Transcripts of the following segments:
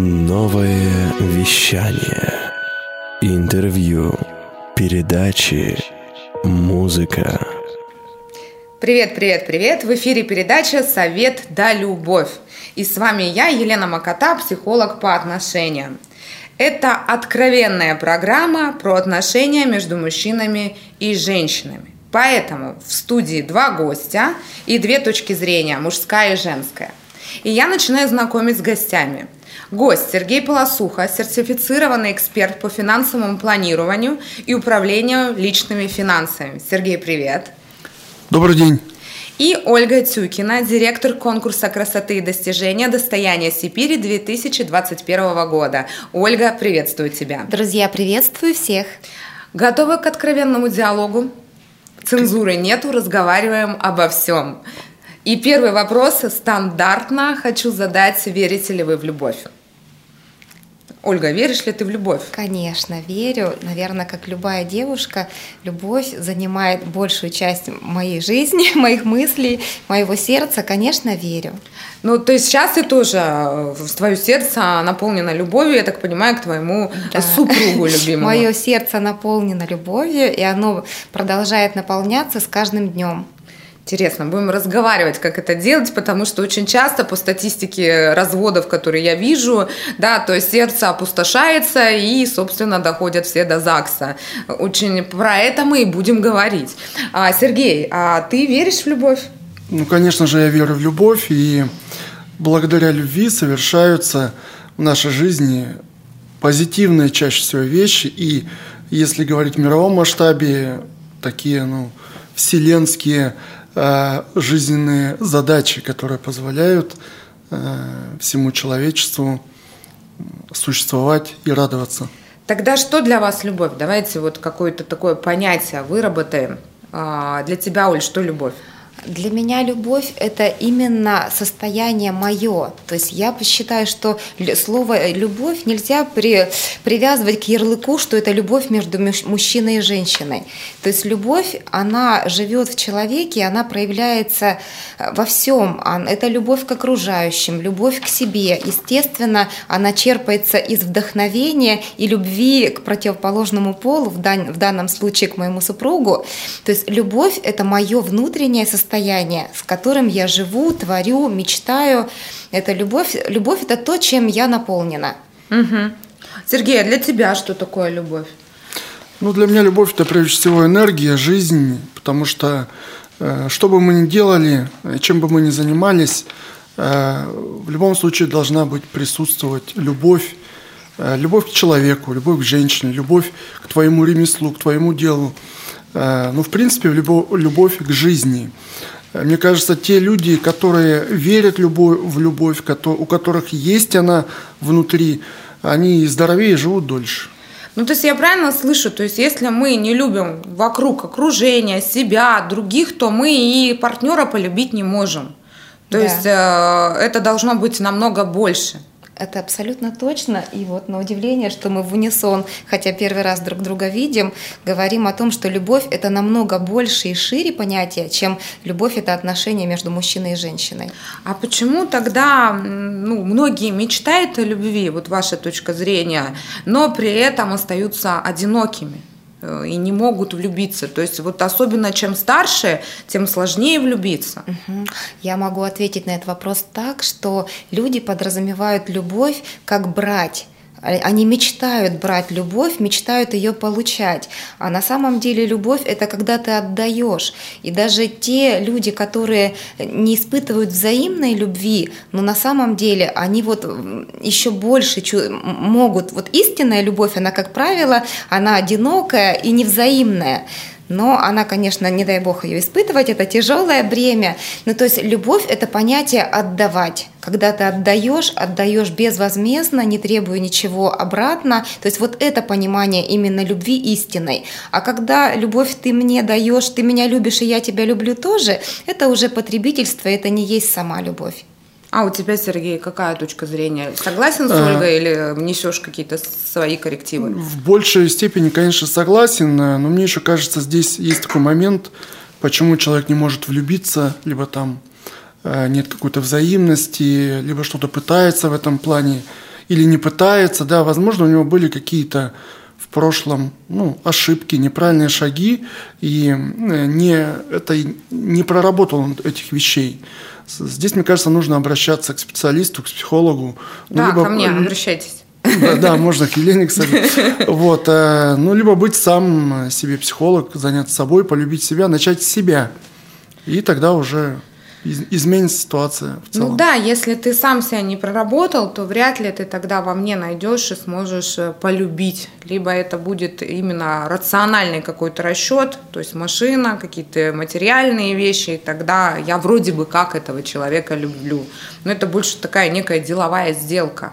Новое вещание. Интервью. Передачи. Музыка. Привет, привет, привет! В эфире передача «Совет да любовь». И с вами я, Елена Макота, психолог по отношениям. Это откровенная программа про отношения между мужчинами и женщинами. Поэтому в студии два гостя и две точки зрения, мужская и женская. И я начинаю знакомить с гостями. Гость Сергей Полосуха, сертифицированный эксперт по финансовому планированию и управлению личными финансами. Сергей, привет. Добрый день. И Ольга Тюкина, директор конкурса красоты и достижения «Достояние Сибири» 2021 года. Ольга, приветствую тебя. Друзья, приветствую всех. Готовы к откровенному диалогу? Цензуры нету, разговариваем обо всем. И первый вопрос стандартно хочу задать, верите ли вы в любовь? Ольга, веришь ли ты в любовь? Конечно, верю. Наверное, как любая девушка, любовь занимает большую часть моей жизни, моих мыслей, моего сердца. Конечно, верю. Ну, то есть сейчас ты тоже, э, твое сердце наполнено любовью, я так понимаю, к твоему да. супругу любимому. Мое сердце наполнено любовью, и оно продолжает наполняться с каждым днем. Интересно, будем разговаривать, как это делать, потому что очень часто по статистике разводов, которые я вижу, да, то есть сердце опустошается и, собственно, доходят все до ЗАГСа. Очень про это мы и будем говорить. А, Сергей, а ты веришь в любовь? Ну, конечно же, я верю в любовь, и благодаря любви совершаются в нашей жизни позитивные чаще всего вещи, и если говорить в мировом масштабе, такие, ну, вселенские жизненные задачи, которые позволяют э, всему человечеству существовать и радоваться. Тогда что для вас любовь? Давайте вот какое-то такое понятие выработаем. А, для тебя, Оль, что любовь? Для меня любовь – это именно состояние мое. То есть я считаю, что слово «любовь» нельзя при, привязывать к ярлыку, что это любовь между мужчиной и женщиной. То есть любовь, она живет в человеке, она проявляется э, во всем. Это любовь к окружающим, любовь к себе. Естественно, она черпается из вдохновения и любви к противоположному полу, в, дан, в данном случае к моему супругу. То есть любовь – это мое внутреннее состояние состояние, с которым я живу, творю, мечтаю. Это любовь. Любовь – это то, чем я наполнена. Угу. Сергей, а для тебя что такое любовь? Ну, для меня любовь – это прежде всего энергия, жизнь, потому что э, что бы мы ни делали, чем бы мы ни занимались, э, в любом случае должна быть присутствовать любовь, э, любовь к человеку, любовь к женщине, любовь к твоему ремеслу, к твоему делу. Э, ну, в принципе, любовь к жизни. Э, мне кажется, те люди, которые верят в любовь, у которых есть она внутри, они здоровее живут дольше. Ну, то есть я правильно слышу, то есть если мы не любим вокруг окружения, себя, других, то мы и партнера полюбить не можем. То да. есть э, это должно быть намного больше. Это абсолютно точно. И вот на удивление, что мы в унисон, хотя первый раз друг друга видим, говорим о том, что любовь – это намного больше и шире понятие, чем любовь – это отношение между мужчиной и женщиной. А почему тогда ну, многие мечтают о любви, вот ваша точка зрения, но при этом остаются одинокими? И не могут влюбиться. То есть вот особенно чем старше, тем сложнее влюбиться. Я могу ответить на этот вопрос так, что люди подразумевают любовь как брать они мечтают брать любовь, мечтают ее получать. А на самом деле любовь – это когда ты отдаешь. И даже те люди, которые не испытывают взаимной любви, но на самом деле они вот еще больше могут. Вот истинная любовь, она, как правило, она одинокая и невзаимная но она, конечно, не дай бог ее испытывать, это тяжелое бремя. Ну, то есть любовь – это понятие отдавать. Когда ты отдаешь, отдаешь безвозмездно, не требуя ничего обратно. То есть вот это понимание именно любви истинной. А когда любовь ты мне даешь, ты меня любишь, и я тебя люблю тоже, это уже потребительство, это не есть сама любовь. А у тебя, Сергей, какая точка зрения? Согласен с а. Ольгой или несешь какие-то свои коррективы? В большей степени, конечно, согласен, но мне еще кажется, здесь есть такой момент, почему человек не может влюбиться, либо там э, нет какой-то взаимности, либо что-то пытается в этом плане. или не пытается, да, возможно, у него были какие-то в прошлом ну, ошибки, неправильные шаги, и э, не, это не проработал он этих вещей. Здесь, мне кажется, нужно обращаться к специалисту, к психологу. Ну, да, либо... ко мне обращайтесь. Да, да, можно к Елене, кстати. Вот, э, ну, либо быть сам себе психолог, заняться собой, полюбить себя, начать с себя. И тогда уже изменится ситуация в целом. Ну да, если ты сам себя не проработал, то вряд ли ты тогда во мне найдешь и сможешь э, полюбить. Либо это будет именно рациональный какой-то расчет, то есть машина, какие-то материальные вещи, и тогда я вроде бы как этого человека люблю. Но это больше такая некая деловая сделка.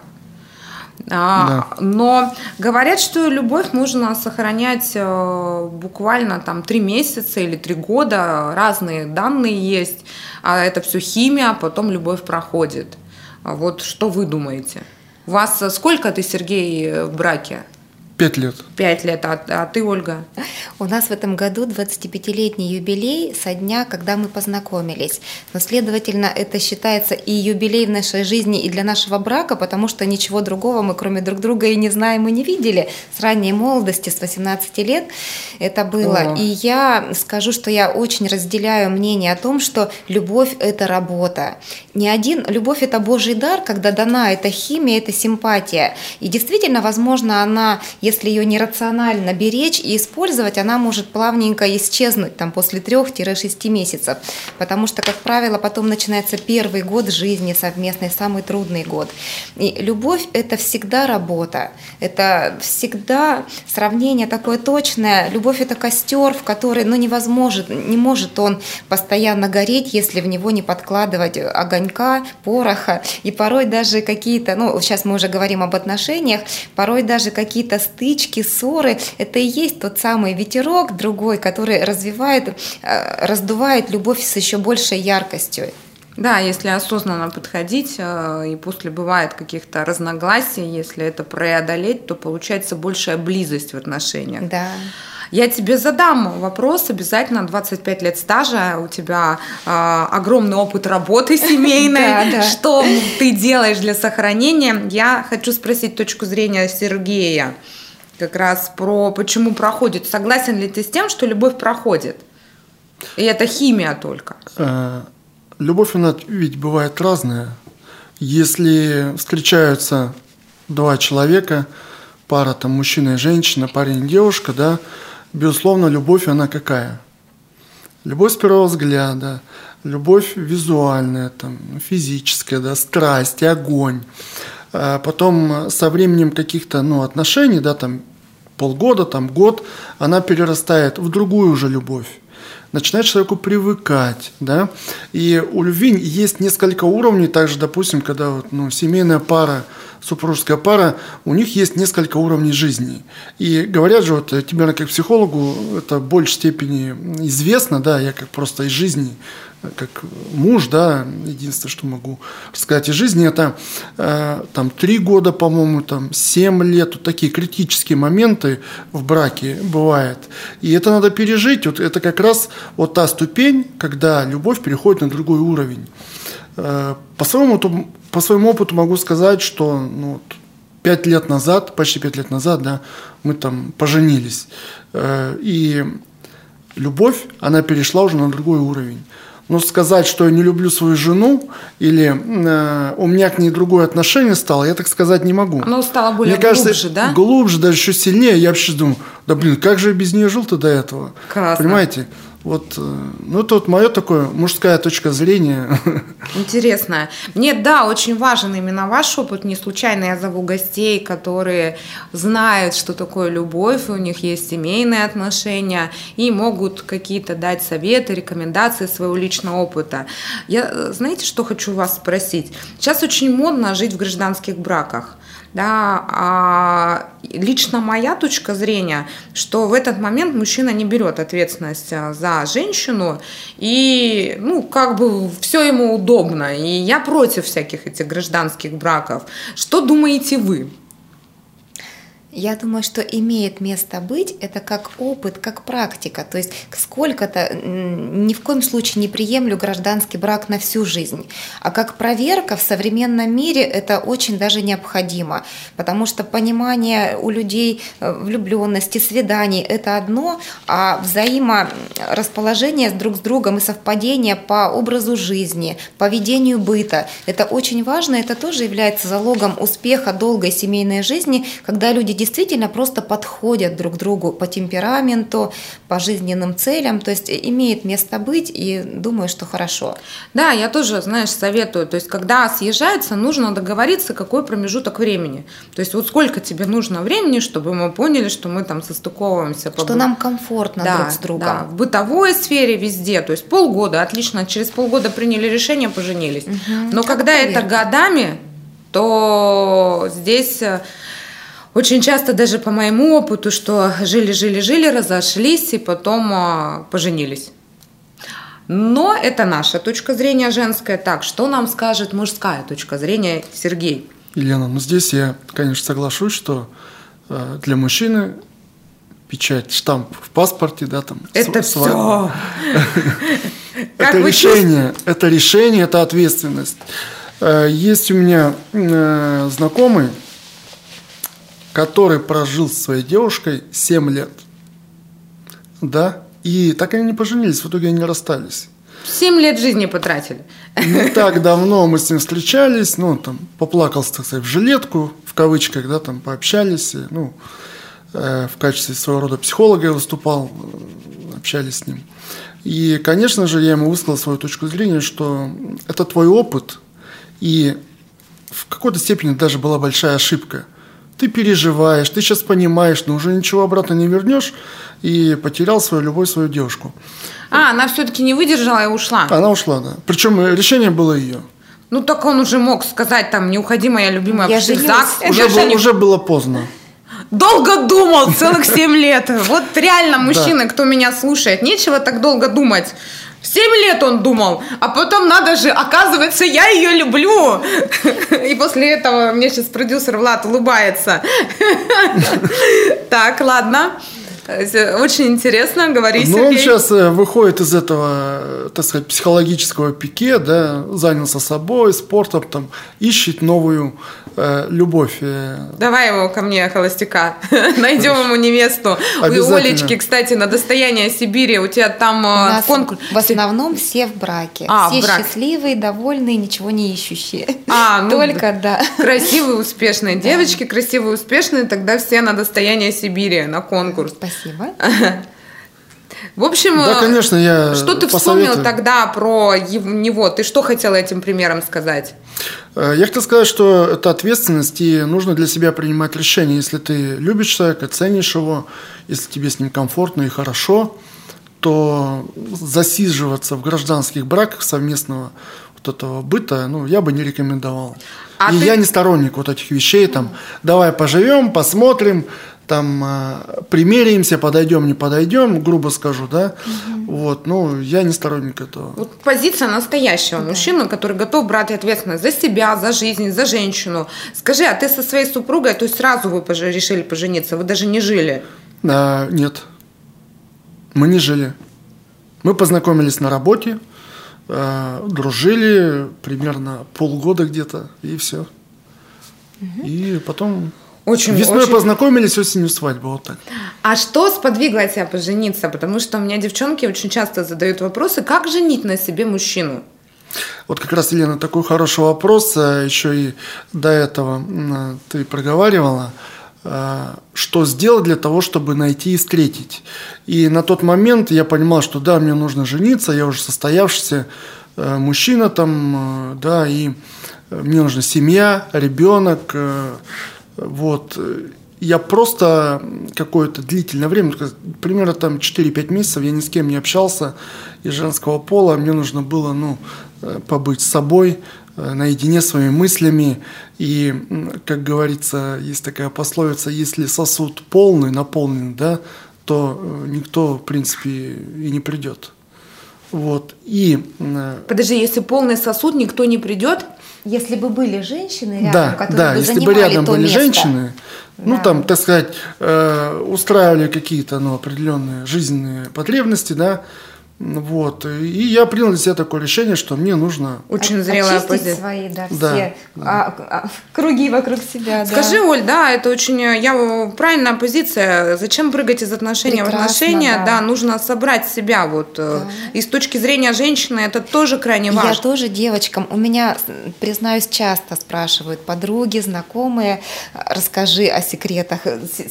А, да. Но говорят, что любовь можно сохранять э, буквально там три месяца или три года. Разные данные есть. А это все химия, потом любовь проходит. Вот что вы думаете? У вас сколько ты, Сергей, в браке? Пять лет. Пять лет. А, а ты, Ольга? У нас в этом году 25-летний юбилей со дня, когда мы познакомились. Но, следовательно, это считается и юбилей в нашей жизни, и для нашего брака, потому что ничего другого мы, кроме друг друга, и не знаем, и не видели. С ранней молодости, с 18 лет это было. О. И я скажу, что я очень разделяю мнение о том, что любовь – это работа. Не один, любовь – это Божий дар, когда дана это химия, это симпатия. И действительно, возможно, она если ее нерационально беречь и использовать, она может плавненько исчезнуть там, после 3-6 месяцев. Потому что, как правило, потом начинается первый год жизни совместный, самый трудный год. И любовь – это всегда работа, это всегда сравнение такое точное. Любовь – это костер, в который ну, невозможно, не может он постоянно гореть, если в него не подкладывать огонька, пороха. И порой даже какие-то, ну, сейчас мы уже говорим об отношениях, порой даже какие-то стычки, ссоры, это и есть тот самый ветерок другой, который развивает, э, раздувает любовь с еще большей яркостью. Да, если осознанно подходить, э, и после бывает каких-то разногласий, если это преодолеть, то получается большая близость в отношениях. Да. Я тебе задам вопрос обязательно. 25 лет стажа, у тебя э, огромный опыт работы семейной. Что ты делаешь для сохранения? Я хочу спросить точку зрения Сергея как раз про почему проходит. Согласен ли ты с тем, что любовь проходит? И это химия только. Э, любовь, она ведь бывает разная. Если встречаются два человека, пара там мужчина и женщина, парень и девушка, да, безусловно, любовь, она какая? Любовь с первого взгляда, любовь визуальная, там, физическая, да, страсть, огонь. А потом со временем каких-то ну, отношений, да, там полгода, там год, она перерастает в другую уже любовь начинает человеку привыкать, да, и у любви есть несколько уровней, также, допустим, когда вот, ну, семейная пара, супружеская пара, у них есть несколько уровней жизни. И говорят же, вот тебе как психологу это в большей степени известно, да, я как просто из жизни как муж, да, единственное, что могу сказать из жизни, это э, там три года, по-моему, там семь лет, вот такие критические моменты в браке бывает. И это надо пережить. Вот это как раз вот та ступень, когда любовь переходит на другой уровень. Э, по своему, по своему опыту могу сказать, что ну, пять лет назад, почти пять лет назад, да, мы там поженились. Э, и любовь, она перешла уже на другой уровень. Но сказать, что я не люблю свою жену или э, у меня к ней другое отношение стало, я так сказать не могу. Оно стало более Мне кажется, глубже, да? Глубже, даже еще сильнее. Я вообще думаю, да блин, как же я без нее жил-то до этого? Классно. Понимаете? Вот, э, ну, это вот мое такое мужская точка зрения. Интересно. Мне, да, очень важен именно ваш опыт. Не случайно я зову гостей, которые знают, что такое любовь, у них есть семейные отношения и могут какие-то дать советы, рекомендации своего личного опыта. Я, э, знаете, что хочу вас спросить? Сейчас очень модно жить в гражданских браках. Да, а лично моя точка зрения, что в этот момент мужчина не берет ответственность а, за женщину, и, ну, как бы все ему удобно. И я против всяких этих гражданских браков. Что думаете вы? Я думаю, что имеет место быть, это как опыт, как практика. То есть сколько-то, ни в коем случае не приемлю гражданский брак на всю жизнь. А как проверка в современном мире это очень даже необходимо. Потому что понимание у людей э, влюбленности, свиданий – это одно, а взаиморасположение друг с другом и совпадение по образу жизни, по ведению быта – это очень важно, это тоже является залогом успеха долгой семейной жизни, когда люди действительно просто подходят друг другу по темпераменту, по жизненным целям, то есть имеет место быть, и думаю, что хорошо. Да, я тоже, знаешь, советую, то есть когда съезжается, нужно договориться, какой промежуток времени. То есть вот сколько тебе нужно времени, чтобы мы поняли, что мы там состыковываемся. Что нам комфортно да, друг с другом. Да, в бытовой сфере везде, то есть полгода, отлично, через полгода приняли решение, поженились. Угу, Но когда это годами, то здесь э, очень часто даже по моему опыту, что жили-жили-жили, разошлись и потом а, поженились. Но это наша точка зрения женская. Так, что нам скажет мужская точка зрения, Сергей? Елена, ну здесь я, конечно, соглашусь, что э, для мужчины печать, штамп в паспорте, да, там. Это все. Это решение, это решение, это ответственность. Э, есть у меня э, знакомый, который прожил с своей девушкой 7 лет. Да? И так они не поженились, в итоге они расстались. Семь лет жизни потратили. Не так давно мы с ним встречались, ну, там, поплакался, так сказать, в жилетку, в кавычках, да, там, пообщались, и, ну, э, в качестве своего рода психолога я выступал, э, общались с ним. И, конечно же, я ему высказал свою точку зрения, что это твой опыт, и в какой-то степени даже была большая ошибка – ты переживаешь, ты сейчас понимаешь, но уже ничего обратно не вернешь, и потерял свою любовь, свою девушку. А, она все-таки не выдержала и ушла? Она ушла, да. Причем решение было ее. Ну, так он уже мог сказать, там, не уходи, моя любимая, я в ЗАГС. Уже, был, уже было поздно. Долго думал, целых семь лет. Вот реально, мужчины, кто меня слушает, нечего так долго думать. Семь лет он думал, а потом надо же, оказывается, я ее люблю. И после этого мне сейчас продюсер Влад улыбается. Так, ладно. Очень интересно, говори, Ну, он сейчас э, выходит из этого, э, так сказать, психологического пике, да, занялся собой, спортом, там, ищет новую э, любовь. Э. Давай его ко мне, холостяка. Найдем ему невесту. У Олечки, кстати, на достояние Сибири. У тебя там у конкурс. В основном все в браке. А, все брак. счастливые, довольные, ничего не ищущие. А, ну, Только, да. Красивые, успешные девочки, красивые, успешные, тогда все на достояние Сибири, на конкурс. Спасибо. Спасибо. В общем, да, конечно, я что ты посоветую. вспомнил тогда про него? Ты что хотел этим примером сказать? Э, я хотел сказать, что это ответственность, и нужно для себя принимать решение. Если ты любишь человека, ценишь его, если тебе с ним комфортно и хорошо, то засиживаться в гражданских браках совместного вот этого быта, ну, я бы не рекомендовал. А и ты... я не сторонник вот этих вещей, там, давай поживем, посмотрим, там э, примеряемся, подойдем, не подойдем, грубо скажу, да. Угу. Вот, ну, я не сторонник этого. Вот позиция настоящего да. мужчины, который готов брать ответственность за себя, за жизнь, за женщину. Скажи, а ты со своей супругой, то есть сразу вы пож- решили пожениться, вы даже не жили? А, нет, мы не жили. Мы познакомились на работе, э, дружили примерно полгода где-то, и все. Угу. И потом очень, Весной очень... познакомились, осенью свадьба, вот так. А что сподвигло тебя пожениться? Потому что у меня девчонки очень часто задают вопросы, как женить на себе мужчину? Вот как раз, Елена, такой хороший вопрос. А Еще и до этого ты проговаривала. А, что сделать для того, чтобы найти и встретить? И на тот момент я понимал, что да, мне нужно жениться, я уже состоявшийся э, мужчина там, э, да, и э, мне нужна семья, ребенок, вот. Я просто какое-то длительное время, примерно там 4-5 месяцев, я ни с кем не общался из женского пола. Мне нужно было, ну, э, побыть с собой, э, наедине с своими мыслями. И, как говорится, есть такая пословица, если сосуд полный, наполнен, да, то э, никто, в принципе, и не придет. Вот. И... Подожди, если полный сосуд, никто не придет? Если бы были женщины рядом, да, которые да, бы если бы рядом то были место. женщины, Ну, там, так сказать, э, устраивали какие-то ну, определенные жизненные потребности, да, вот. И я принял для себя такое решение, что мне нужно... Очень зрелая позиция. свои, да, Да, все а, а, круги вокруг себя. да. Скажи, Оль, да, это очень я, правильная позиция. Зачем прыгать из отношения в Прекрасно, отношения? да. Да. нужно собрать себя. Вот. э, И с точки зрения женщины это тоже крайне Я важно. тоже девочкам, у меня, признаюсь, часто спрашивают подруги, знакомые, расскажи о секретах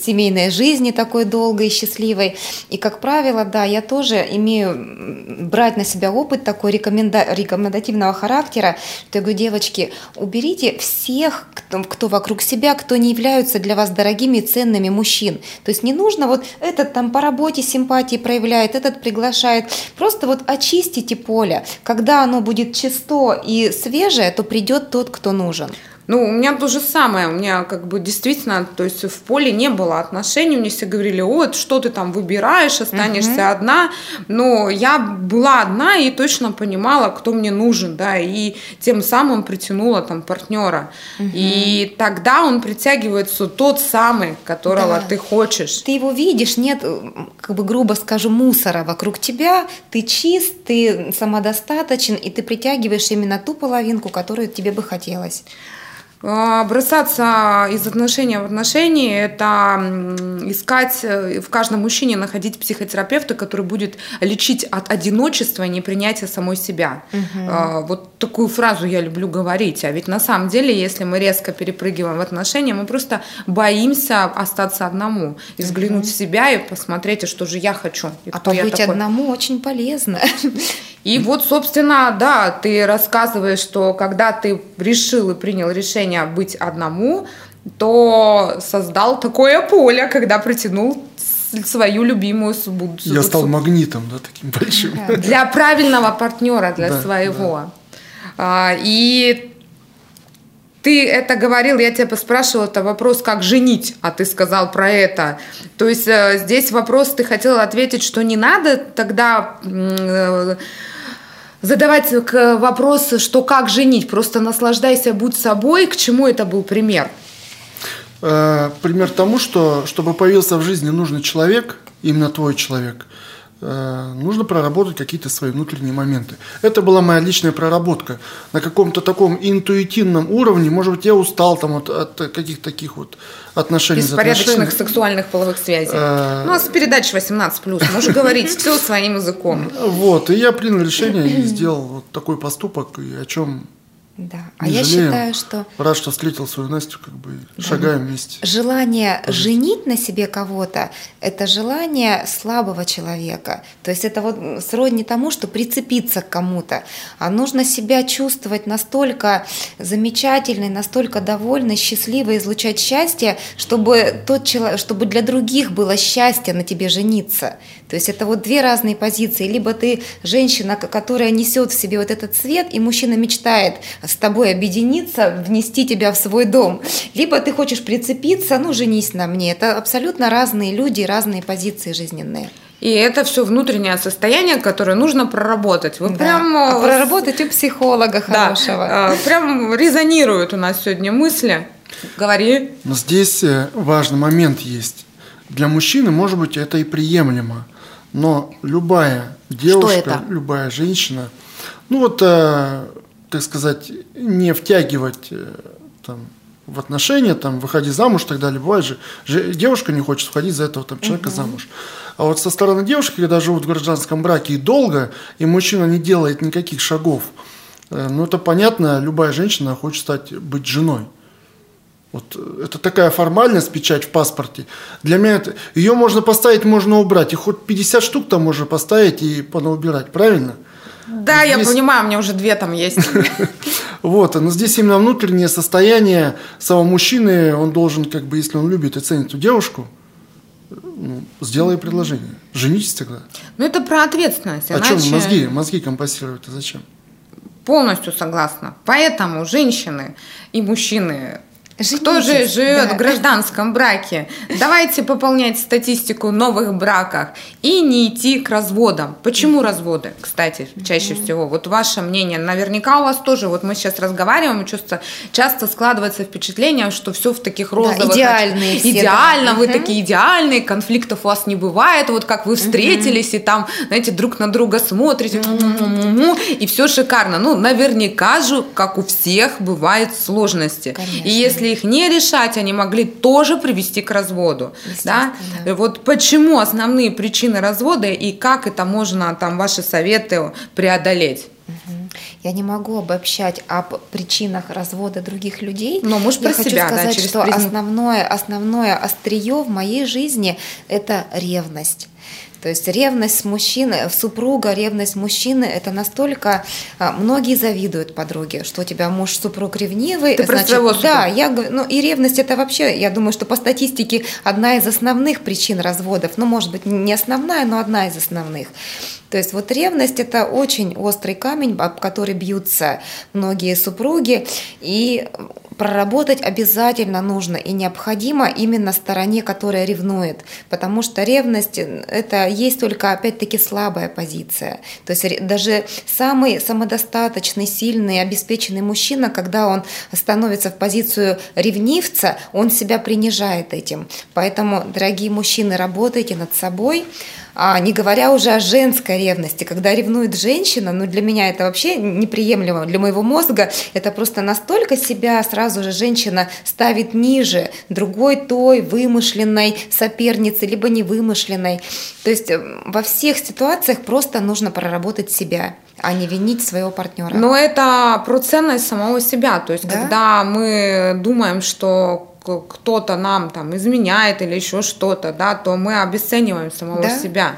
семейной жизни такой долгой и счастливой. И, как правило, да, я тоже имею брать на себя опыт такой рекоменда- рекомендативного характера, что я говорю, девочки, уберите всех, кто, кто вокруг себя, кто не являются для вас дорогими ценными мужчин. То есть не нужно вот этот там по работе симпатии проявляет, этот приглашает. Просто вот очистите поле. Когда оно будет чисто и свежее, то придет тот, кто нужен. Ну, у меня то же самое. У меня как бы действительно, то есть в поле не было отношений. Мне все говорили, это что ты там выбираешь, останешься одна. Но я была одна и точно понимала, кто мне нужен, да, и тем самым притянула там партнера. И тогда он притягивается тот самый, которого Да. ты хочешь. Ты его видишь, нет, э, как бы грубо скажу, мусора вокруг тебя, ты чист, ты самодостаточен, и ты притягиваешь именно ту половинку, которую тебе бы хотелось. А, Бросаться из отношения в отношения – это искать э, в каждом мужчине находить психотерапевта, который будет лечить от одиночества и непринятия самой себя. А, Вот такую фразу я люблю говорить. А ведь на самом деле, если мы резко перепрыгиваем в отношения, мы просто боимся остаться одному и взглянуть в себя и посмотреть, а что же я хочу. И А побыть одному очень полезно. И вот, собственно, да, ты рассказываешь, что когда ты решил и принял решение быть одному, то создал такое поле, когда притянул с- свою любимую субу- Я стал магнитом, да, таким большим. для правильного партнера, для Да, своего. А, и ты это говорил, я тебя поспрашивала, это вопрос, как женить, а ты сказал про это. То есть э, здесь вопрос, ты хотела ответить, что не надо тогда э, задавать к вопрос, что как женить, просто наслаждайся, будь собой, к чему это был пример? Э, Пример тому, что чтобы появился в жизни нужный человек, именно твой человек, нужно проработать какие-то свои внутренние моменты. Это была моя личная проработка. На каком-то таком интуитивном уровне, может быть, я устал там от, от каких-то таких вот отношений. Беспорядочных сексуальных половых связей. Э, У нас передача 18+, можешь говорить все своим языком. Вот, и я принял решение и сделал вот такой поступок, и о чем Да. А не я жалею. считаю, что Рад, что встретил свою Настю, как бы и шагаем вместе. Желание женить на себе кого-то – это желание слабого человека. То есть это вот сродни тому, что прицепиться к кому-то. А нужно себя чувствовать настолько замечательной, настолько довольной, счастливой, излучать счастье, чтобы, тот человек, чтобы для других было счастье на тебе жениться. То есть это вот две разные позиции. Либо ты женщина, которая несет в себе вот этот цвет, и мужчина мечтает с тобой объединиться, внести тебя в свой дом. Либо ты хочешь прицепиться, ну, женись на мне. Это абсолютно разные люди, разные позиции жизненные. И это все внутреннее состояние, которое нужно проработать. Вы Да. прям А э, проработать у психолога да, хорошего. э, прям резонируют у нас сегодня мысли. Говори. Но здесь э, важный момент есть. Для мужчины, может быть, это и приемлемо, но любая девушка, любая женщина, ну вот, так сказать, не втягивать э, там, в отношения, там, выходи замуж и так далее. Бывает же, же девушка не хочет выходить за этого там, человека замуж. А вот со стороны девушки, когда живут в гражданском браке и долго, и мужчина не делает никаких шагов, э, ну это понятно, любая женщина хочет стать, быть женой. Вот э, это такая формальность, печать в паспорте. Для меня это, ее можно поставить, можно убрать. И хоть 50 штук там можно поставить и понаубирать, правильно? Да, я Здесь- понимаю, у меня уже две там есть. Вот, но здесь именно внутреннее состояние самого мужчины, он должен, как бы, если он любит и ценит эту девушку, ну, сделай предложение. Женитесь тогда. Ну, это про ответственность. О чем иначе- мозги, мозги компостировать, а зачем? Полностью согласна. Поэтому женщины и мужчины Женитесь, Кто же живет да. в гражданском браке? Давайте пополнять статистику новых браках и не идти к разводам. Почему разводы, кстати, чаще всего? Вот ваше мнение. Наверняка у вас тоже, вот мы сейчас разговариваем, и часто, часто складывается впечатление, что все в таких розовых... Да, идеальные все, Идеально, да. вы mm-hmm. такие идеальные, конфликтов у вас не бывает, вот как вы встретились, mm-hmm. и там, знаете, друг на друга смотрите, mm-hmm. и все шикарно. Ну, наверняка же, как у всех, бывают сложности. Конечно. И если если их не решать, они могли тоже привести к разводу. Да? да. Вот почему основные причины развода и как это можно, там, ваши советы преодолеть? Я не могу обобщать об причинах развода других людей. Но Я про хочу себя, сказать, да, что призм... основное, основное острие в моей жизни – это ревность. То есть ревность мужчины, супруга, ревность мужчины, это настолько... А, многие завидуют подруге, что у тебя муж супруг ревнивый. Ты значит, про своего Да, я, ну и ревность это вообще, я думаю, что по статистике одна из основных причин разводов. Ну, может быть, не основная, но одна из основных. То есть вот ревность – это очень острый камень, об который бьются многие супруги, и проработать обязательно нужно и необходимо именно стороне, которая ревнует, потому что ревность – это есть только, опять-таки, слабая позиция. То есть даже самый самодостаточный, сильный, обеспеченный мужчина, когда он становится в позицию ревнивца, он себя принижает этим. Поэтому, дорогие мужчины, работайте над собой, а не говоря уже о женской ревности, когда ревнует женщина, ну для меня это вообще неприемлемо, для моего мозга это просто настолько себя сразу же женщина ставит ниже другой той вымышленной соперницы, либо невымышленной. То есть э, во всех ситуациях просто нужно проработать себя а не винить своего партнера. Но это про ценность самого себя. То есть, да? когда мы думаем, что кто-то нам там изменяет или еще что-то, да, то мы обесцениваем самого да? себя.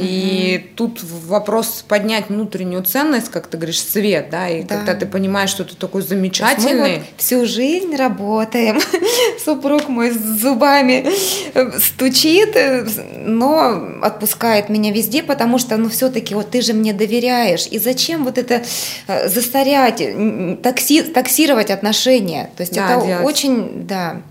И тут вопрос поднять внутреннюю ценность, как ты говоришь, свет, да, и да. когда ты понимаешь, что ты такой замечательный. Мы вот всю жизнь работаем, супруг мой с зубами э, стучит, э, но отпускает меня везде, потому что, ну, все-таки вот ты же мне доверяешь, и зачем вот это э, засорять, такси, таксировать отношения? То есть да, это делать. очень, да.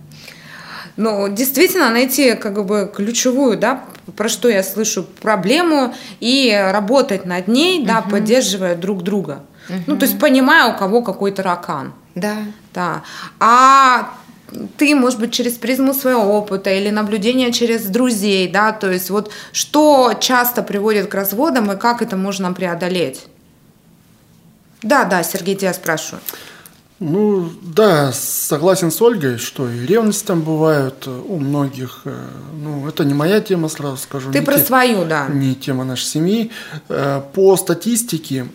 Ну, действительно, найти как бы ключевую, да, про что я слышу проблему и работать над ней, да, угу. поддерживая друг друга. Угу. Ну, то есть понимая, у кого какой таракан. Да. Да. А ты, может быть, через призму своего опыта или наблюдения через друзей, да, то есть вот что часто приводит к разводам и как это можно преодолеть? Да, да, Сергей, тебя спрашиваю. Ну, да, согласен с Ольгой, что и ревность там бывают у многих. Э, ну, это не моя тема, сразу скажу. Ты про те, свою, да. Не тема нашей семьи. Э, по статистике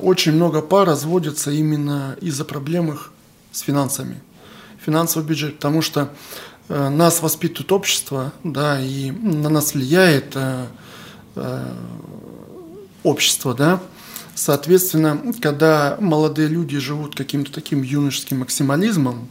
очень много пар разводятся именно из-за проблем их с финансами. Финансовый бюджет, потому что э, нас воспитывает общество, да, и на нас влияет общество, да, Соответственно, когда молодые люди живут каким-то таким юношеским максимализмом,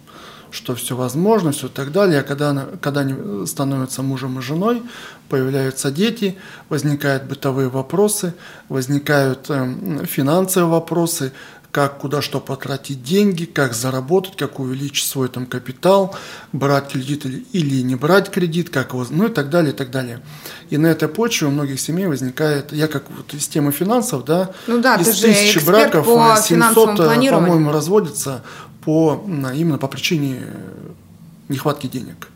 что все возможно, все так далее, а когда, когда они становятся мужем и женой, появляются дети, возникают бытовые вопросы, возникают э, финансовые вопросы, как куда что потратить деньги, как заработать, как увеличить свой там капитал, брать кредит или, или не брать кредит, как его, ну и так далее, и так далее. И на этой почве у многих семей возникает, я как вот из темы финансов, да, ну да, из тысячи браков по 700, по-моему, разводится по, именно по причине нехватки денег.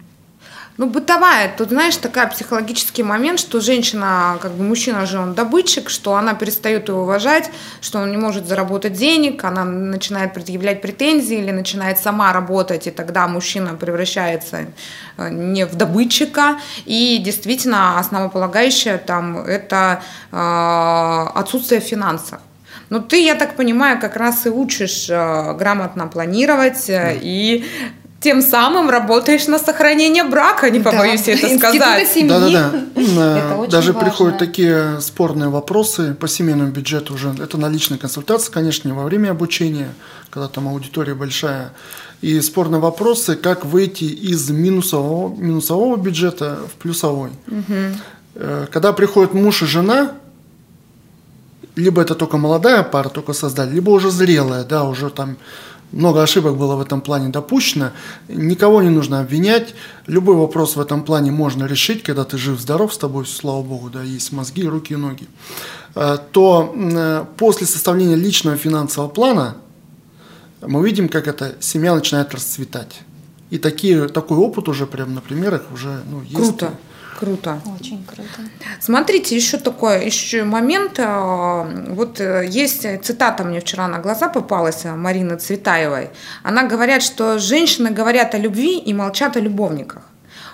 Ну, бытовая, тут, знаешь, такая психологический момент, что женщина, как бы мужчина же он добытчик, что она перестает его уважать, что он не может заработать денег, она начинает предъявлять претензии или начинает сама работать, и тогда мужчина превращается э, не в добытчика. И действительно, основополагающее там это э, отсутствие финансов. Но ты, я так понимаю, как раз и учишь э, грамотно планировать э, и тем самым работаешь на сохранение брака, не побоюсь да, это сказать. Семьи. Да, да, да. Даже важно. приходят такие спорные вопросы по семейному бюджету уже. Это на личной консультации, конечно, не во время обучения, когда там аудитория большая. И спорные вопросы, как выйти из минусового, минусового бюджета в плюсовой. Угу. Когда приходят муж и жена, либо это только молодая пара, только создали, либо уже зрелая, да, уже там много ошибок было в этом плане допущено. Никого не нужно обвинять. Любой вопрос в этом плане можно решить, когда ты жив-здоров с тобой, слава богу, да, есть мозги, руки и ноги. Э, то э, после составления личного финансового плана мы видим, как эта семья начинает расцветать. И такие, такой опыт уже прям на примерах уже ну, есть. Круто. Круто. Очень круто. Смотрите, еще такой еще момент. э, Вот э, есть цитата мне вчера на глаза попалась э, Марины Цветаевой. Она говорит, что женщины говорят о любви и молчат о любовниках.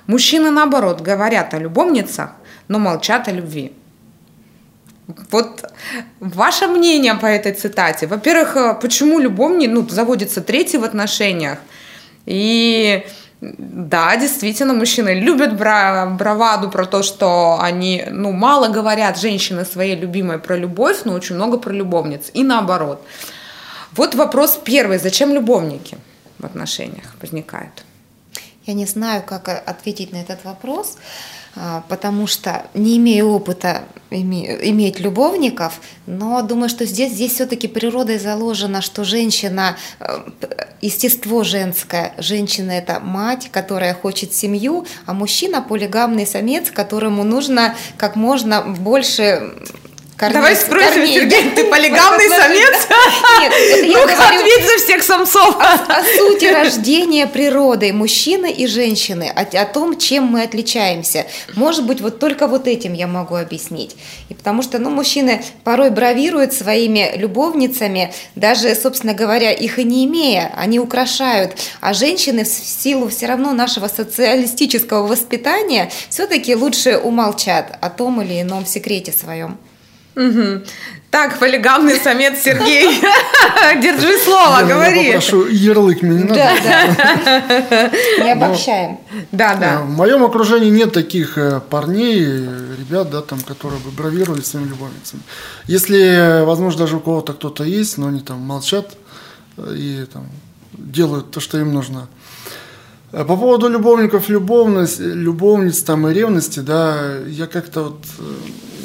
Мужчины, наоборот, говорят о любовницах, но молчат о любви. Вот ваше мнение по этой цитате. Во-первых, э, почему любовник, ну, заводится третий в отношениях? И да, действительно, мужчины любят бра- браваду про то, что они, ну, мало говорят женщины своей любимой про любовь, но очень много про любовниц. И наоборот. Вот вопрос первый. Зачем любовники в отношениях возникают? Я не знаю, как э, ответить на этот вопрос, потому что не имею опыта име- иметь любовников, но думаю, что здесь, здесь все-таки природой заложено, что женщина, э, естество женское, женщина это мать, которая хочет семью, а мужчина полигамный самец, которому нужно как можно больше кормить- Давай спросим, кормить. Сергей, ты полигамный самец? Нет, это я Ну-ка, говорю ответь за всех самцов. о сути рождения природы мужчины и женщины, о, о том, чем мы отличаемся. Может быть, вот только вот этим я могу объяснить. И потому что, ну, мужчины порой бравируют своими любовницами, даже, собственно говоря, их и не имея, они украшают. А женщины в силу все равно нашего социалистического воспитания все-таки лучше умолчат о том или ином секрете своем. Мгм. Так, полигамный самец Сергей, держи слово, Лена, Я говори. попрошу ярлык мне не надо. Да, да. Не обобщаем. Да, Э, да. В моем окружении нет таких э, парней, э, ребят, да, там, которые бы бравировали своими любовницами. Если, э, возможно, даже у кого-то кто-то есть, но они там молчат э, и там делают то, что им нужно. Э, По поводу любовников, любовность, любовниц там и ревности, да, я как-то вот э,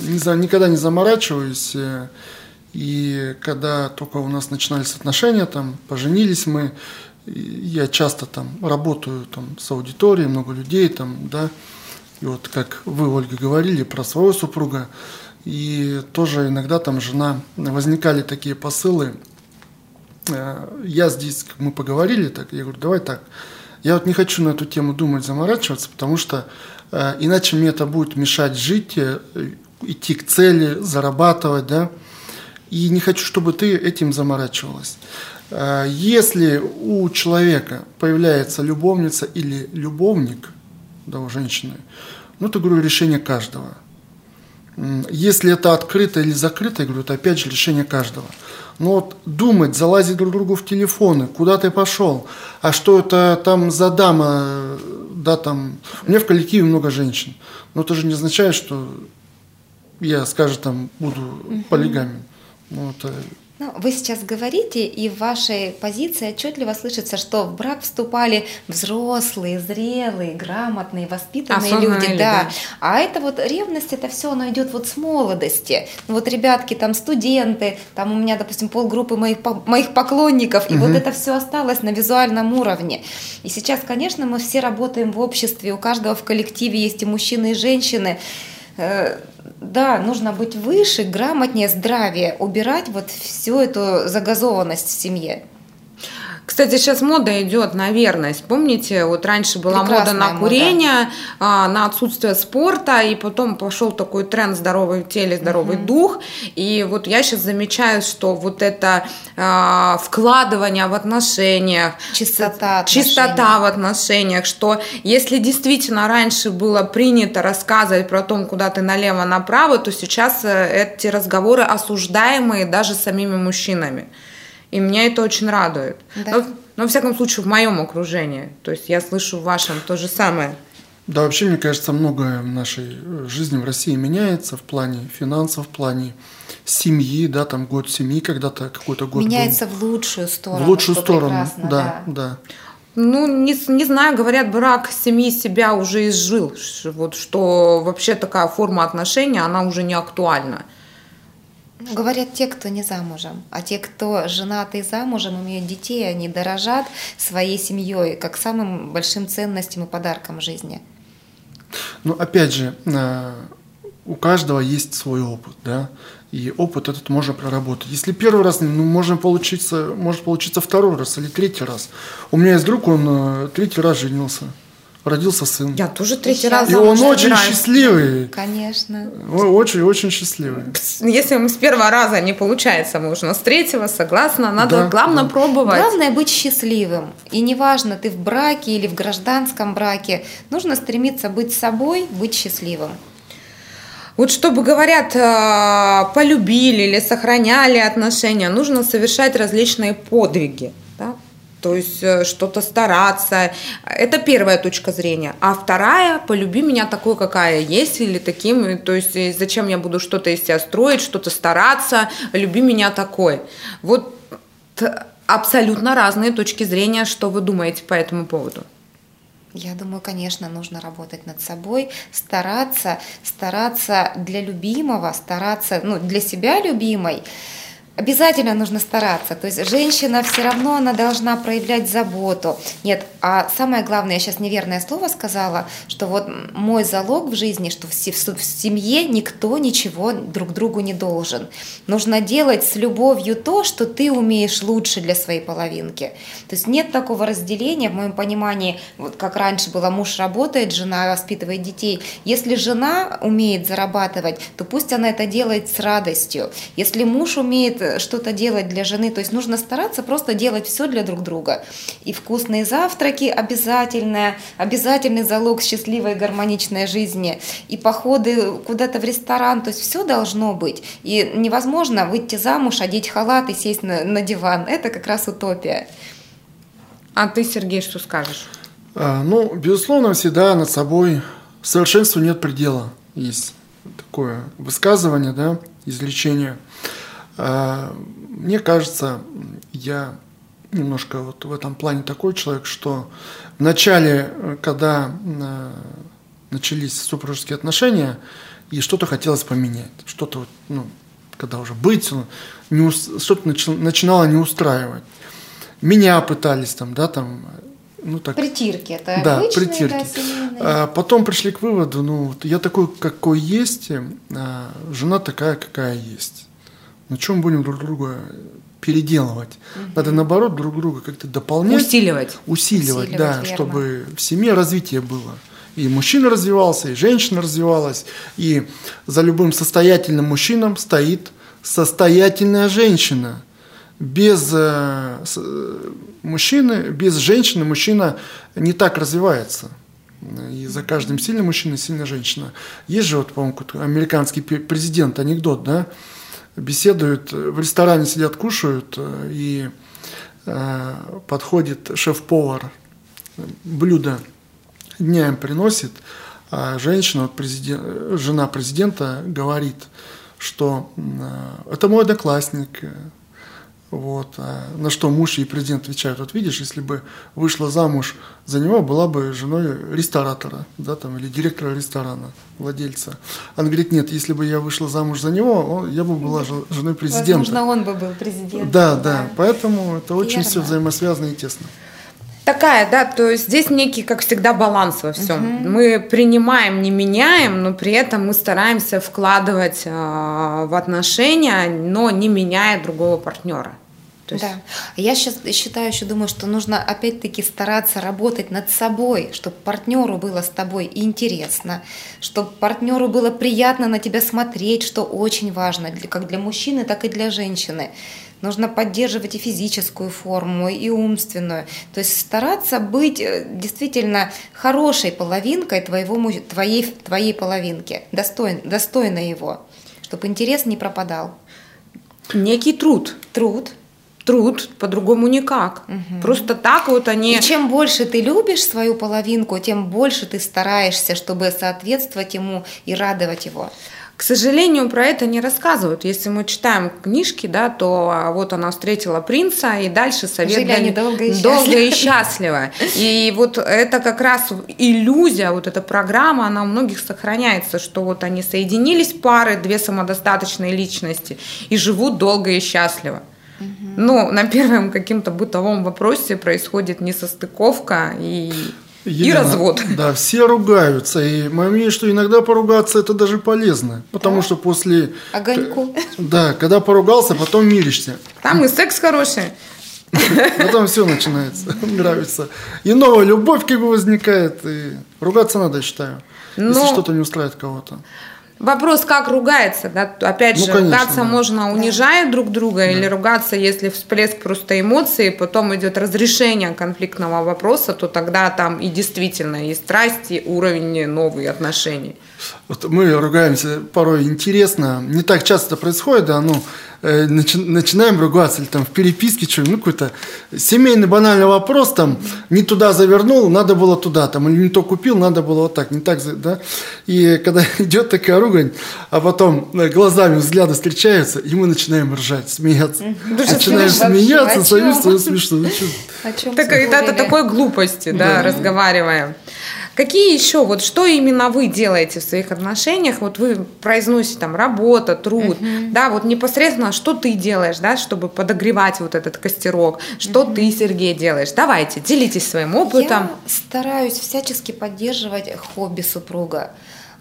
не знаю, никогда не заморачиваюсь. э, И когда только у нас начинались отношения, там, поженились мы, я часто там работаю там, с аудиторией, много людей там, да, и вот как вы, Ольга, говорили про своего супруга, и тоже иногда там жена, возникали такие посылы, Э, я здесь, мы поговорили, так я говорю, давай так. Я вот не хочу на эту тему думать, заморачиваться, потому что э, иначе мне это будет мешать жить, э, идти к цели, зарабатывать, да. И не хочу, чтобы ты этим заморачивалась. Э, Если у человека появляется любовница или любовник, да, у женщины, ну, это, говорю, решение каждого. Если это открыто или закрыто, я говорю, это опять же решение каждого. Но вот думать, залазить друг другу в телефоны, куда ты пошел, а что это там за дама, э, да, там, у меня в коллективе много женщин, но это же не означает, что я, скажем, там, буду полигамен. Ну, это Ну, вы сейчас говорите, и в вашей позиции отчетливо слышится, что в брак вступали взрослые, зрелые, грамотные, воспитанные Осознанные люди, да. да. А это вот ревность, это все, оно идет вот с молодости. Ну, Вот ребятки, там студенты, там у меня, допустим, полгруппы моих, моих поклонников, и вот это все осталось на визуальном уровне. И сейчас, конечно, мы все работаем в обществе, у каждого в коллективе есть и мужчины, и женщины. Да, нужно быть выше, грамотнее, здравее, убирать вот всю эту загазованность в семье. Кстати, сейчас мода идет на верность. Помните, вот раньше была Прекрасная мода на мода. курение, а, на отсутствие спорта, и потом пошел такой тренд здоровый в теле, здоровый дух. И вот я сейчас замечаю, что вот это а, вкладывание в отношениях, Чистота чистота в отношениях, что если действительно раньше было принято рассказывать про то, куда ты налево-направо, то сейчас э, эти разговоры осуждаемые даже самими мужчинами. И меня это очень радует. Да. Но, но, во всяком случае, в моем окружении. То есть я слышу в вашем то же самое. Да, вообще, мне кажется, многое в нашей э, жизни в России меняется в плане финансов, в плане семьи, да, там год семьи когда-то, какой-то год был. Меняется в лучшую сторону. в лучшую сторону, прекрасно, да, да. Ну, не, не знаю, говорят, брак семьи себя уже изжил. Вот что вообще такая форма отношений, она уже не актуальна. Говорят те, кто не замужем. А те, кто женаты и замужем, имеют детей, они дорожат своей семьей как самым большим ценностям и подарком жизни. Ну, опять же, э, у каждого есть свой опыт, да, и опыт этот можно проработать. Если первый раз, ну, можно получиться, может получиться второй раз или третий раз. У меня есть друг, он э, третий раз женился родился сын. Я тоже третий раз И он очень счастливый. Конечно. Очень-очень счастливый. Если ему с первого раза не получается, можно с третьего, согласна. Надо, да, главное, да. пробовать. Главное быть счастливым. И неважно, ты в браке или в гражданском браке, нужно стремиться быть собой, быть счастливым. Вот чтобы, говорят, э, полюбили или сохраняли отношения, нужно совершать различные подвиги. То есть э, что-то стараться. Это первая точка зрения. А вторая, полюби меня такой, какая есть, или таким, то есть э, зачем я буду что-то из себя строить, что-то стараться, люби меня такой. Вот абсолютно разные точки зрения, что вы думаете по этому поводу? Я думаю, конечно, нужно работать над собой, стараться, стараться для любимого, стараться, ну, для себя любимой, Обязательно нужно стараться. То есть женщина все равно она должна проявлять заботу. Нет, а самое главное, я сейчас неверное слово сказала, что вот мой залог в жизни, что в семье никто ничего друг другу не должен. Нужно делать с любовью то, что ты умеешь лучше для своей половинки. То есть нет такого разделения, в моем понимании, вот как раньше было, муж работает, жена воспитывает детей. Если жена умеет зарабатывать, то пусть она это делает с радостью. Если муж умеет что-то делать для жены. То есть нужно стараться просто делать все для друг друга. И вкусные завтраки обязательно, обязательный залог счастливой гармоничной жизни. И походы куда-то в ресторан. То есть все должно быть. И невозможно выйти замуж, одеть халат и сесть на, на диван. Это как раз утопия. А ты, Сергей, что скажешь? А, ну, безусловно, всегда над собой совершенству нет предела. Есть такое высказывание, да, излечение. А, мне кажется, я немножко вот в этом плане такой человек, что в начале, когда э, начались супружеские отношения, и что-то хотелось поменять, что-то вот, ну, когда уже быть, не, что-то начинало не устраивать. Меня пытались там, да, там, ну так. Притирки, это да, обычные, притирки. Да, а, потом пришли к выводу, ну, вот я такой, какой есть, а жена такая, какая есть. Ну, чем будем друг друга переделывать? Угу. Надо наоборот друг друга как-то дополнять. Усиливать. Усиливать, Усиливать да, верно. чтобы в семье развитие было. И мужчина развивался, и женщина развивалась. И за любым состоятельным мужчином стоит состоятельная женщина. Без э, э мужчины, без женщины мужчина не так развивается. И за каждым сильным мужчиной сильная женщина. Есть же вот, по-моему, американский президент, анекдот, да? Беседуют, в ресторане сидят, кушают, э, и э, подходит шеф-повар, блюдо дня им приносит, а женщина, президент, жена президента говорит, что э, это мой одноклассник, вот. А на что муж и президент отвечают, вот видишь, если бы вышла замуж за него, была бы женой ресторатора, да, там, или директора ресторана, владельца. Она говорит, нет, если бы я вышла замуж за него, он, я бы была женой президента. Возможно, он бы был президентом. Да, да, да. поэтому это очень Верно. все взаимосвязано и тесно такая, да, то есть здесь некий, как всегда, баланс во всем. Угу. Мы принимаем, не меняем, но при этом мы стараемся вкладывать э, в отношения, но не меняя другого партнера. То есть... Да. Я сейчас считаю, еще думаю, что нужно опять-таки стараться работать над собой, чтобы партнеру было с тобой интересно, чтобы партнеру было приятно на тебя смотреть, что очень важно, для, как для мужчины, так и для женщины. Нужно поддерживать и физическую форму, и умственную. То есть стараться быть э, действительно хорошей половинкой твоего, твоей, твоей половинки, достойной достойно его, чтобы интерес не пропадал. Некий труд. Труд, труд, по-другому никак. Угу. Просто так вот они... И чем больше ты любишь свою половинку, тем больше ты стараешься, чтобы соответствовать ему и радовать его. К сожалению, про это не рассказывают. Если мы читаем книжки, да, то а, вот она встретила принца, и дальше совет Жили они долго и долго и счастливо. И вот это как раз иллюзия, вот эта программа, она у многих сохраняется, что вот они соединились пары, две самодостаточные личности, и живут долго и счастливо. Но на первом каким-то бытовом вопросе происходит несостыковка и Елена, и развод. Да, все ругаются. И мое мнение, что иногда поругаться это даже полезно. Потому да. что после... Огоньку. Да, когда поругался, потом миришься. Там и секс хороший. Потом все начинается, нравится. И новая любовь как бы возникает. И ругаться надо, я считаю. Но... Если что-то не устраивает кого-то. Вопрос, как ругается, да? Опять ну, же, конечно, ругаться да. можно, унижая да. друг друга, да. или ругаться, если всплеск просто эмоций, потом идет разрешение конфликтного вопроса, то тогда там и действительно и страсть, и уровень новых отношений. Вот мы ругаемся порой интересно, не так часто происходит, да, ну, Э, начи, начинаем ругаться, или там в переписке что ну какой-то семейный банальный вопрос, там, не туда завернул, надо было туда, там, или не то купил, надо было вот так, не так, да, и когда идет такая ругань, а потом э, глазами взгляды встречаются, и мы начинаем ржать, смеяться. Начинаем смеяться, сами смешно. Ну, так, это такой глупости, да, разговариваем. Какие еще, вот что именно вы делаете в своих отношениях? Вот вы произносите там работа, труд, uh-huh. да, вот непосредственно что ты делаешь, да, чтобы подогревать вот этот костерок, что uh-huh. ты, Сергей, делаешь? Давайте, делитесь своим опытом. Я стараюсь всячески поддерживать хобби супруга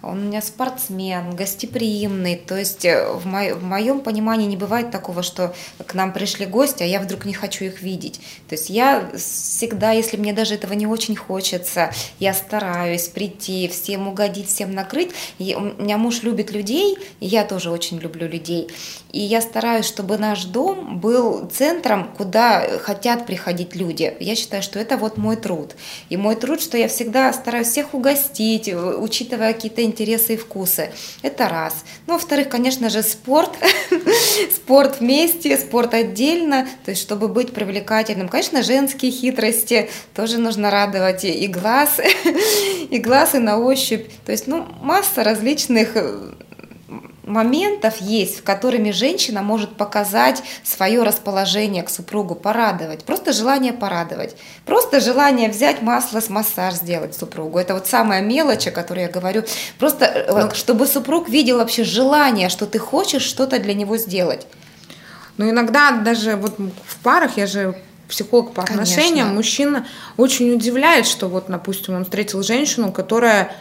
он у меня спортсмен, гостеприимный. То есть э, в, мо- в моем понимании не бывает такого, что к нам пришли гости, а я вдруг не хочу их видеть. То есть я всегда, если мне даже этого не очень хочется, я стараюсь прийти, всем угодить, всем накрыть. И у меня муж любит людей, и я тоже очень люблю людей. И я стараюсь, чтобы наш дом был центром, куда хотят приходить люди. Я считаю, что это вот мой труд. И мой труд, что я всегда стараюсь всех угостить, учитывая какие-то интересы и вкусы. Это раз. Ну, во-вторых, конечно же, спорт. спорт вместе, спорт отдельно, то есть чтобы быть привлекательным. Конечно, женские хитрости тоже нужно радовать и глаз, и глаз, и на ощупь. То есть, ну, масса различных э, моментов есть, в которыми женщина может показать свое расположение к супругу, порадовать. Просто желание порадовать. Просто желание взять масло с массаж сделать супругу. Это вот самая мелочь, о которой я говорю. Просто ну, чтобы супруг видел вообще желание, что ты хочешь что-то для него сделать. Но иногда даже вот в парах, я же психолог по отношениям, Конечно. мужчина очень удивляет, что вот, допустим, он встретил женщину, которая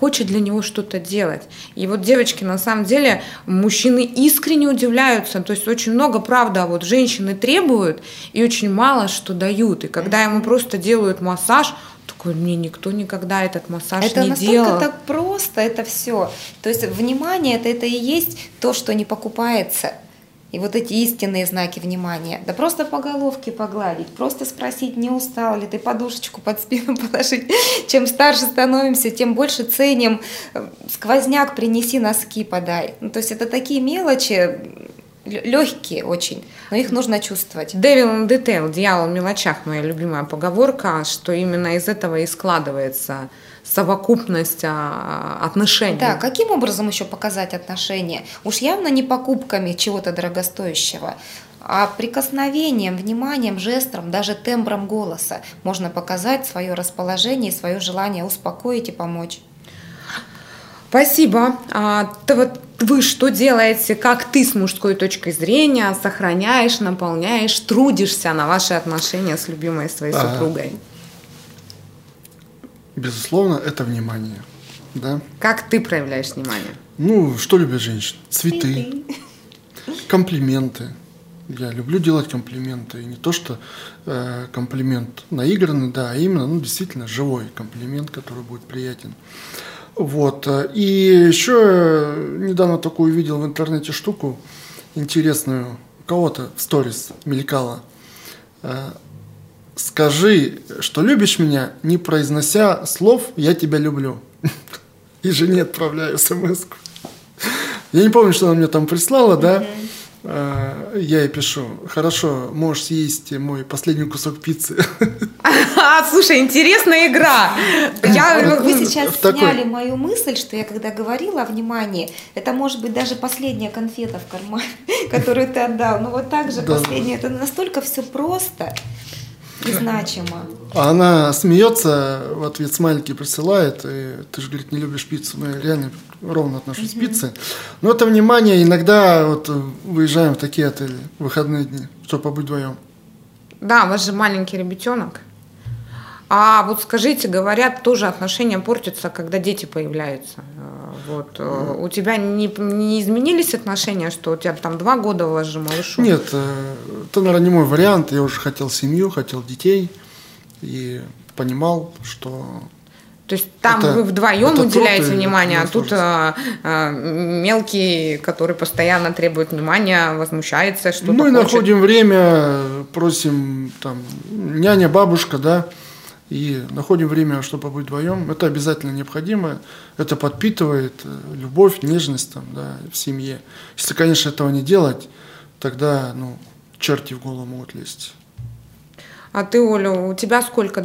хочет для него что-то делать. И вот девочки, на самом деле, мужчины искренне удивляются, то есть очень много, правда, вот женщины требуют и очень мало что дают. И когда ему просто делают массаж, такой, мне никто никогда этот массаж это не делал. Это так просто, это все. То есть внимание это, это и есть то, что не покупается. И вот эти истинные знаки внимания. Да просто по головке погладить, просто спросить, не устал ли ты, подушечку под спину положить. Чем старше становимся, тем больше ценим. Сквозняк принеси, носки подай. Ну, то есть это такие мелочи, легкие очень, но их нужно чувствовать. Devil in detail, дьявол в мелочах, моя любимая поговорка, что именно из этого и складывается совокупность а, отношений. Да, каким образом еще показать отношения? Уж явно не покупками чего-то дорогостоящего, а прикосновением, вниманием, жестом, даже тембром голоса можно показать свое расположение и свое желание успокоить и помочь. Спасибо. А, то вот вы что делаете, как ты с мужской точкой зрения сохраняешь, наполняешь, трудишься на ваши отношения с любимой своей а, супругой? Безусловно, это внимание. Да? Как ты проявляешь внимание? Ну, что любят женщины? Цветы, комплименты. Я люблю делать комплименты. И не то, что э, комплимент наигранный, да, а именно, ну, действительно, живой комплимент, который будет приятен. Вот. И еще недавно такую увидел в интернете штуку интересную. У кого-то в сторис мелькала. Э, скажи, что любишь меня, не произнося слов «я тебя люблю». И жене отправляю смс -ку. Я не помню, что она мне там прислала, да. А, я ей пишу, хорошо, можешь съесть мой последний кусок пиццы. А, слушай, интересная игра. Я... Вы сейчас такой- сняли мою мысль, что я когда говорила о внимании, это может быть даже последняя конфета в кармане, которую ты отдал. Ну вот так же Да. последняя. Это настолько все просто и значимо. А она смеется, в ответ смайлики присылает, и ты же, говорит, не любишь пиццу. Ну, я реально ровно отношусь к пицце. Но это внимание, иногда вот э, выезжаем в такие отели в выходные дни, чтобы побыть вдвоем. Да, у вас же маленький ребятенок. А вот скажите, говорят, тоже отношения портятся, когда дети появляются. Э, Вот э, у тебя не, не изменились отношения, что у тебя там два года же малышу? Нет, э, это, наверное, не мой вариант. Я уже хотел семью, хотел детей. И понимал, что То есть там Это- вы вдвоем это уделяете и внимание, а тут а, а, мелкий, который постоянно требует внимания, возмущается, что-то Ну и хочет. находим время, просим там няня, бабушка, да, и находим время, чтобы побыть вдвоем. Это обязательно необходимо. Это подпитывает э, любовь, нежность там, да, в семье. Если, конечно, этого не делать, тогда, ну, черти в голову могут лезть. А ты, Оля, у тебя сколько?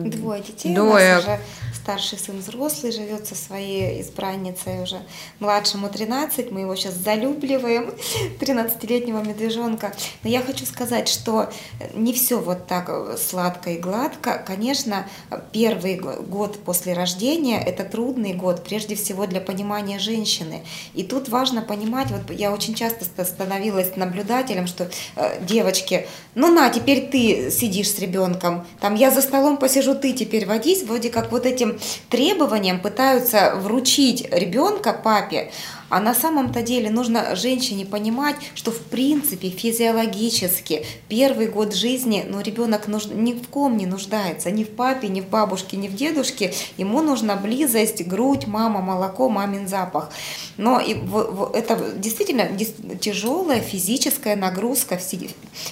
Двое детей. Двое. У нас уже старший сын взрослый, живет со своей избранницей уже. Младшему 13, мы его сейчас залюбливаем, 13-летнего медвежонка. Но я хочу сказать, что не все вот так сладко и гладко. Конечно, первый год после рождения – это трудный год, прежде всего для понимания женщины. И тут важно понимать, вот я очень часто ста- становилась наблюдателем, что э, девочки, ну на, теперь ты сидишь с ребенком, там я за столом посижу, ты теперь водись, вроде как вот этим требованием пытаются вручить ребенка папе, а на самом-то деле нужно женщине понимать, что в принципе физиологически первый год жизни, ну ребенок нуж... ни в ком не нуждается, ни в папе, ни в бабушке, ни в дедушке, ему нужна близость, грудь, мама, молоко, мамин запах. Но и в- в- это действительно тяжелая физическая нагрузка, фи-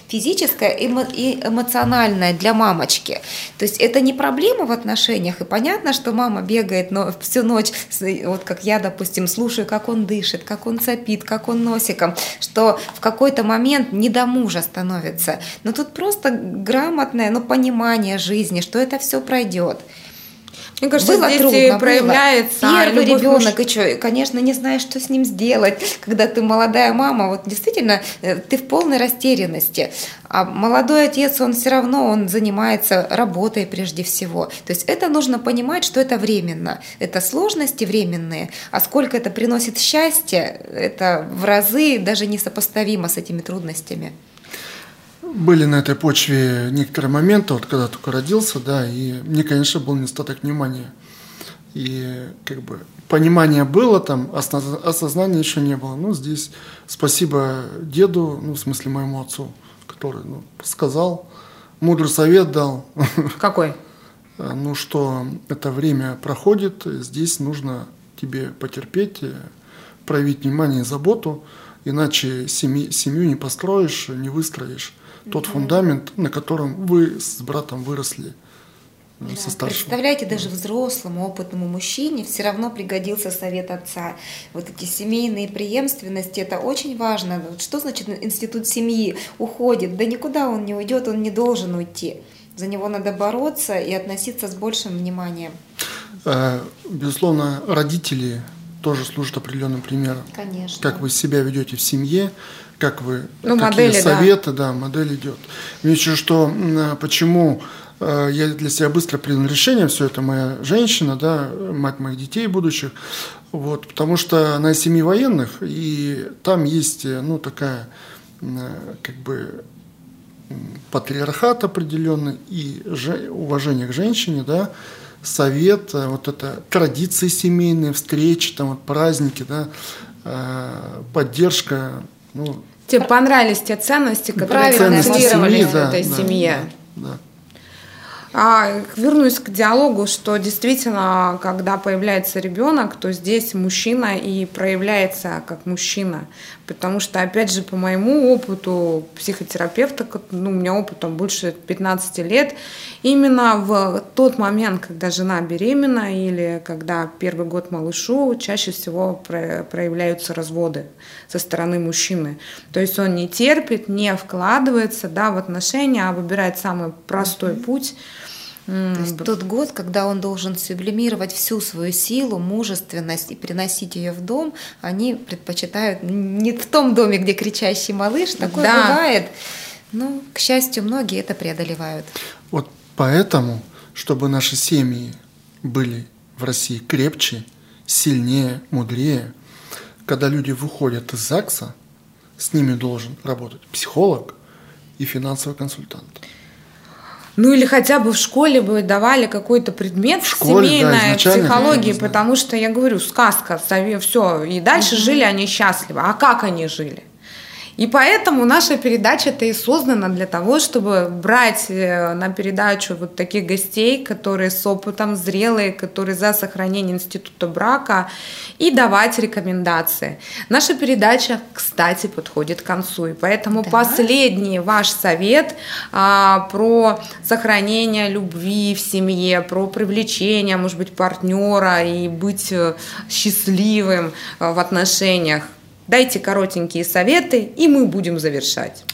физическая и эмоциональная для мамочки. То есть это не проблема в отношениях, и понятно, что мама бегает но всю ночь, вот как я, допустим, слушаю, как он дышит, как он сопит, как он носиком, что в какой-то момент не до мужа становится. Но тут просто грамотное ну, понимание жизни, что это все пройдет. Мне кажется, Было здесь трудно, и было. проявляется Первый любовь ребенок, муж- и что, конечно, не знаешь, что с ним сделать, когда ты молодая мама, вот действительно, э, ты в полной растерянности. А молодой отец, он все равно, он занимается работой прежде всего. То есть это нужно понимать, что это временно. Это сложности временные, а сколько это приносит счастья, это в разы даже несопоставимо с этими трудностями. Были на этой почве некоторые моменты, вот когда только родился, да, и мне, конечно, был недостаток внимания. И как бы понимание было там, осознания еще не было. Ну, здесь спасибо деду, ну, в смысле моему отцу, который ну, сказал, мудрый совет дал, Какой? ну, что это время проходит, здесь нужно тебе потерпеть, э, проявить внимание и заботу, иначе семью не построишь, не выстроишь тот фундамент, на котором вы с братом выросли э, Да, со старшим. Представляете, даже взрослому, опытному мужчине все равно пригодился совет отца. Вот эти семейные преемственности, это очень важно. Что значит институт семьи уходит? Да никуда он не уйдет, он не должен уйти. За него надо бороться и относиться с большим вниманием. Э, Безусловно, родители тоже служат определенным примером. Конечно. Как вы себя ведете в семье, как вы, Ну, какие модели, да. советы, да. модель идет. Еще что, э, почему э, я для себя быстро принял решение, все это моя женщина, да, мать моих детей будущих, вот, потому что она из семьи военных, и там есть, э, ну, такая, э, как бы, патриархат определенный и же- уважение к женщине, да, совет, э, вот это традиции семейные, встречи, там вот праздники, да, э, поддержка, ну, Тебе понравились те ценности, которые Правильная транслировались семьи, в да, этой да, семье? да, да. А, вернусь к диалогу, что действительно, когда появляется ребенок, то здесь мужчина и проявляется как мужчина. Потому что, опять же, по моему опыту психотерапевта, ну, у меня опыт там больше 15 лет, именно в тот момент, когда жена беременна или когда первый год малышу, чаще всего про- проявляются разводы со стороны мужчины. То есть он не терпит, не вкладывается да, в отношения, а выбирает самый простой путь То есть тот год, когда он должен сублимировать всю свою силу, мужественность и приносить ее в дом, они предпочитают не в том доме, где кричащий малыш, такое да. бывает. Но, к счастью, многие это преодолевают. Вот поэтому, чтобы наши семьи были в России крепче, сильнее, мудрее, когда люди выходят из ЗАГСа, с ними должен работать психолог и финансовый консультант. Ну или хотя бы в школе бы давали какой-то предмет в школе, семейной да, психологии, потому что я говорю, сказка, все, и дальше угу. жили они счастливо. А как они жили? И поэтому наша передача-то и создана для того, чтобы брать э, на передачу вот таких гостей, которые с опытом зрелые, которые за сохранение института брака, и давать рекомендации. Наша передача, кстати, подходит к концу, и поэтому да. последний ваш совет а, про сохранение любви в семье, про привлечение, может быть, партнера и быть э, счастливым э, в отношениях. Дайте коротенькие советы, и мы будем завершать.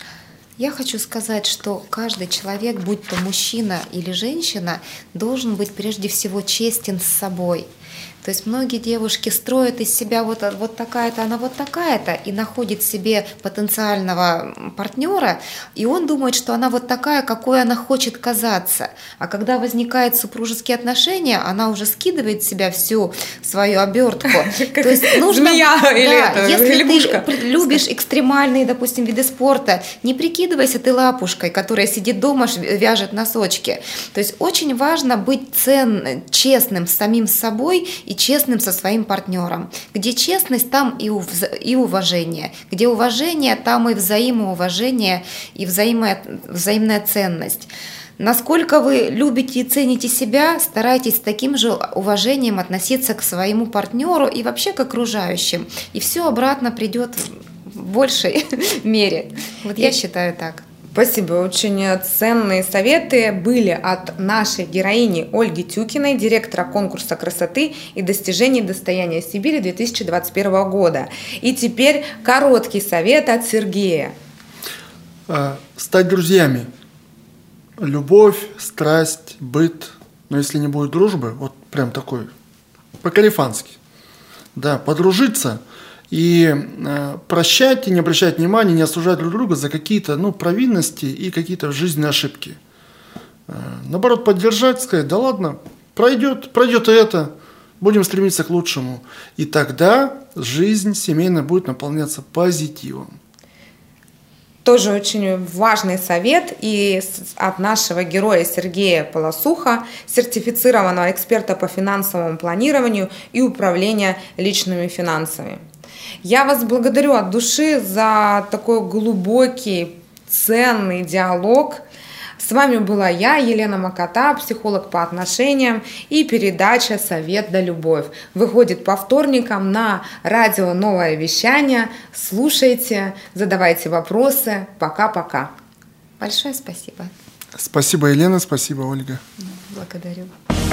Я хочу сказать, что каждый человек, будь то мужчина или женщина, должен быть прежде всего честен с собой – то есть многие девушки строят из себя вот, вот такая-то, она вот такая-то, и находит себе потенциального партнера, и он думает, что она вот такая, какой она хочет казаться. А когда возникают супружеские отношения, она уже скидывает с себя всю свою обертку. То есть нужно, Змея да, или если лягушка. ты любишь экстремальные, допустим, виды спорта, не прикидывайся ты лапушкой, которая сидит дома, вяжет носочки. То есть очень важно быть цен, честным с самим собой и честным со своим партнером. Где честность, там и, ув... и уважение. Где уважение, там и взаимоуважение, и взаимная, взаимная ценность. Насколько вы любите и цените себя, старайтесь с таким же уважением относиться к своему партнеру и вообще к окружающим. И все обратно придет в большей мере. Вот я считаю так. Спасибо. Очень ценные советы были от нашей героини Ольги Тюкиной, директора конкурса красоты и достижений достояния Сибири 2021 года. И теперь короткий совет от Сергея. А, стать друзьями. Любовь, страсть, быт. Но если не будет дружбы, вот прям такой, по-калифански. Да, подружиться – и э, прощать и не обращать внимания, не осуждать друг друга за какие-то ну, провинности и какие-то жизненные ошибки. Э, наоборот, поддержать, сказать, да ладно, пройдет, пройдет и это, будем стремиться к лучшему. И тогда жизнь семейная будет наполняться позитивом. Тоже очень важный совет и от нашего героя Сергея Полосуха, сертифицированного эксперта по финансовому планированию и управлению личными финансами. Я вас благодарю от души за такой глубокий, ценный диалог. С вами была я, Елена Макота, психолог по отношениям и передача «Совет да любовь». Выходит по вторникам на радио «Новое вещание». Слушайте, задавайте вопросы. Пока-пока. Большое спасибо. Спасибо, Елена, спасибо, Ольга. Благодарю.